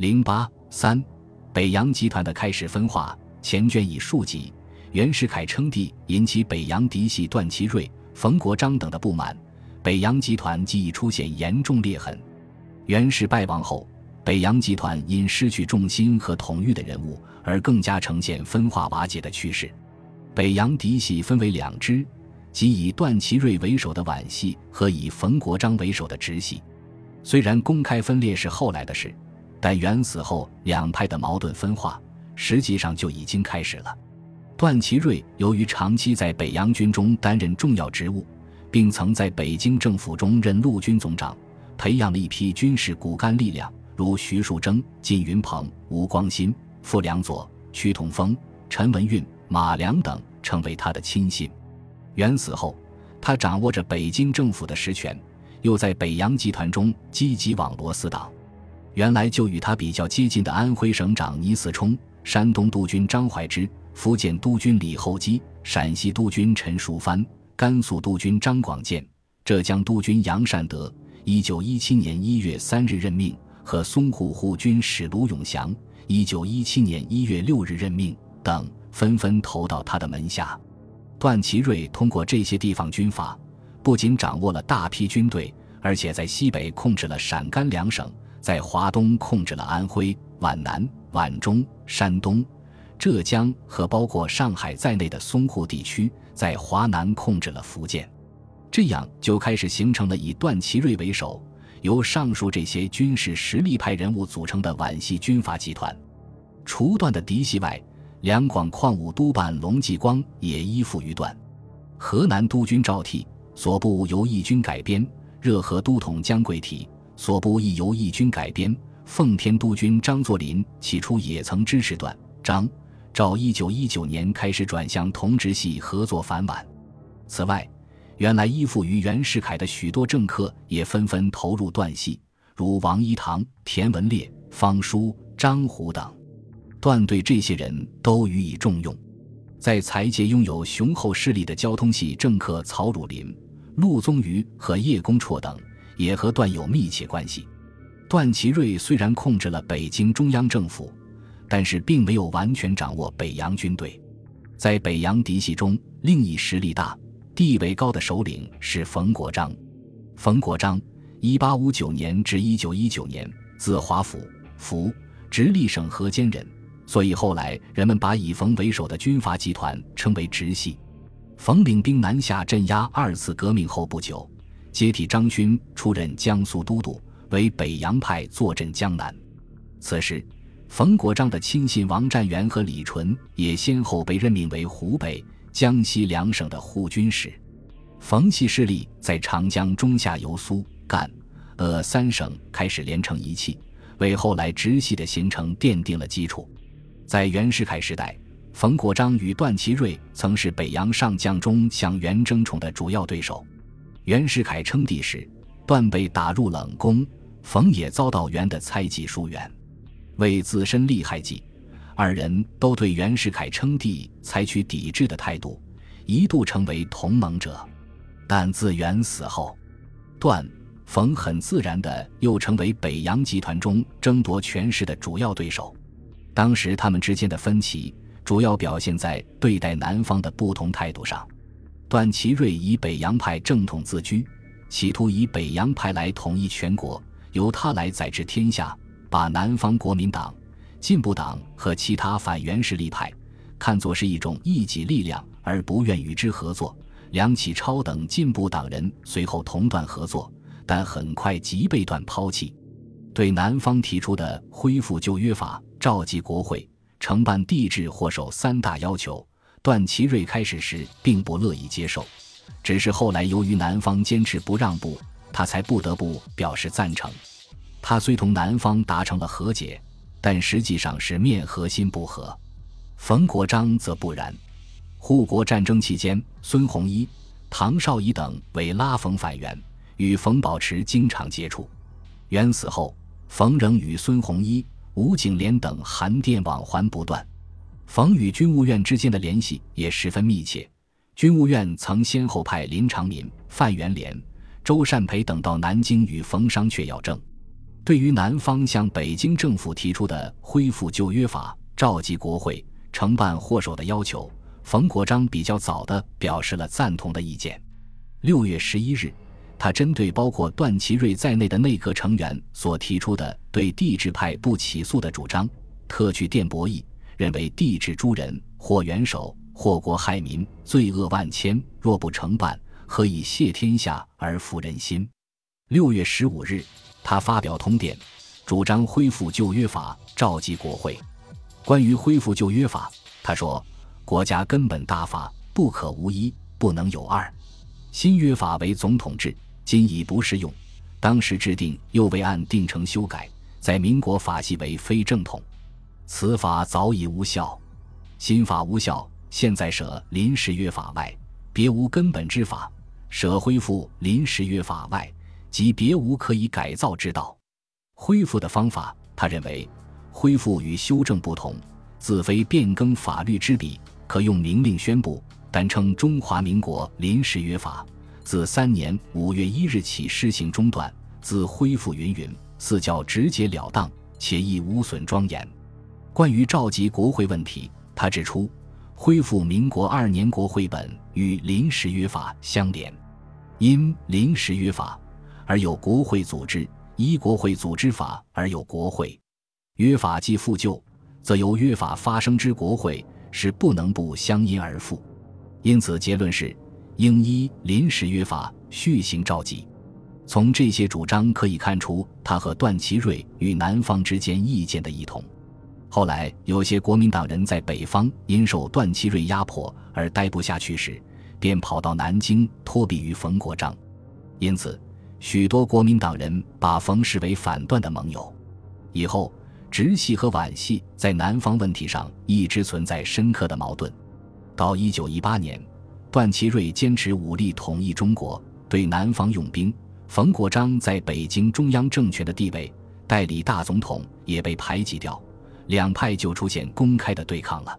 零八三，北洋集团的开始分化。前卷已述及，袁世凯称帝，引起北洋嫡系段祺瑞、冯国璋等的不满，北洋集团即已出现严重裂痕。袁氏败亡后，北洋集团因失去重心和统御的人物，而更加呈现分化瓦解的趋势。北洋嫡系分为两支，即以段祺瑞为首的皖系和以冯国璋为首的直系。虽然公开分裂是后来的事，但袁死后两派的矛盾分化。实际上就已经开始了。段祺瑞由于长期在北洋军中担任重要职务，并曾在北京政府中任陆军总长，培养了一批军事骨干力量，如徐树铮、靳云鹏、吴光新、傅良佐、屈同峰、陈文运、马良等，成为他的亲信。袁死后，他掌握着北京政府的实权，又在北洋集团中积极网罗私党。原来就与他比较接近的安徽省长倪嗣冲。山东督军张怀之、福建督军李厚基、陕西督军陈淑藩、甘肃督军张广建、浙江督军杨善德，一九一七年一月三日任命，和淞沪护军使卢永祥，一九一七年一月六日任命等，纷纷投到他的门下。段祺瑞通过这些地方军阀，不仅掌握了大批军队，而且在西北控制了陕甘两省，在华东控制了安徽、皖南。皖中、山东、浙江和包括上海在内的淞沪地区，在华南控制了福建，这样就开始形成了以段祺瑞为首，由上述这些军事实力派人物组成的皖系军阀集团。除段的嫡系外，两广矿务督办龙继光也依附于段。河南督军赵悌所部由义军改编，热河都统姜桂体所部亦由义军改编。奉天督军张作霖起初也曾支持段张照，一九一九年开始转向同直系合作反皖。此外，原来依附于袁世凯的许多政客也纷纷投入段系，如王一堂、田文烈、方舒、张虎等。段对这些人都予以重用。在财界拥有雄厚势力的交通系政客曹汝霖、陆宗舆和叶公绰等，也和段有密切关系。段祺瑞虽然控制了北京中央政府，但是并没有完全掌握北洋军队。在北洋嫡系中，另一实力大、地位高的首领是冯国璋。冯国璋（一八五九年至一九一九年），字华甫，福，直隶省河间人，所以后来人们把以冯为首的军阀集团称为直系。冯领兵南下镇压二次革命后不久，接替张勋出任江苏都督。为北洋派坐镇江南，此时，冯国璋的亲信王占元和李纯也先后被任命为湖北、江西两省的护军使。冯系势力在长江中下游苏、赣、鄂三省开始连成一气，为后来直系的形成奠定了基础。在袁世凯时代，冯国璋与段祺瑞曾是北洋上将中向袁争宠的主要对手。袁世凯称帝时，段被打入冷宫。冯也遭到袁的猜忌疏远，为自身利害计，二人都对袁世凯称帝采取抵制的态度，一度成为同盟者。但自袁死后，段、冯很自然的又成为北洋集团中争夺权势的主要对手。当时他们之间的分歧主要表现在对待南方的不同态度上。段祺瑞以北洋派正统自居，企图以北洋派来统一全国。由他来宰制天下，把南方国民党、进步党和其他反袁势力派看作是一种异己力量，而不愿与之合作。梁启超等进步党人随后同段合作，但很快即被段抛弃。对南方提出的恢复旧约法、召集国会、承办帝制或守三大要求，段祺瑞开始时并不乐意接受，只是后来由于南方坚持不让步。他才不得不表示赞成。他虽同南方达成了和解，但实际上是面和心不和。冯国璋则不然。护国战争期间，孙洪一、唐绍仪等为拉冯反袁，与冯保持经常接触。袁死后，冯仍与孙洪一、吴景莲等函电往还不断。冯与军务院之间的联系也十分密切。军务院曾先后派林长民、范元濂。周善培等到南京与冯商榷要政，对于南方向北京政府提出的恢复旧约法、召集国会、承办祸首的要求，冯国璋比较早的表示了赞同的意见。六月十一日，他针对包括段祺瑞在内的内阁成员所提出的对帝制派不起诉的主张，特去电驳议，认为帝制诸人或元首，祸国害民，罪恶万千，若不承办，何以谢天下而服人心？六月十五日。他发表通电，主张恢复旧约法，召集国会。关于恢复旧约法，他说：“国家根本大法不可无一，不能有二。新约法为总统制，今已不适用。当时制定又未按定程修改，在民国法系为非正统，此法早已无效。新法无效，现在舍临时约法外，别无根本之法；舍恢复临时约法外。”即别无可以改造之道。恢复的方法，他认为，恢复与修正不同，自非变更法律之比，可用明令宣布，单称中华民国临时约法，自三年五月一日起施行中断，自恢复云云，四较直截了当，且亦无损庄严。关于召集国会问题，他指出，恢复民国二年国会本与临时约法相连，因临时约法。而有国会组织，依国会组织法而有国会。约法既复旧，则由约法发生之国会是不能不相因而复。因此结论是，应依临时约法续行召集。从这些主张可以看出，他和段祺瑞与南方之间意见的异同。后来有些国民党人在北方因受段祺瑞压迫而待不下去时，便跑到南京托庇于冯国璋。因此。许多国民党人把冯视为反段的盟友，以后直系和皖系在南方问题上一直存在深刻的矛盾。到一九一八年，段祺瑞坚持武力统一中国，对南方用兵；冯国璋在北京中央政权的地位，代理大总统也被排挤掉，两派就出现公开的对抗了。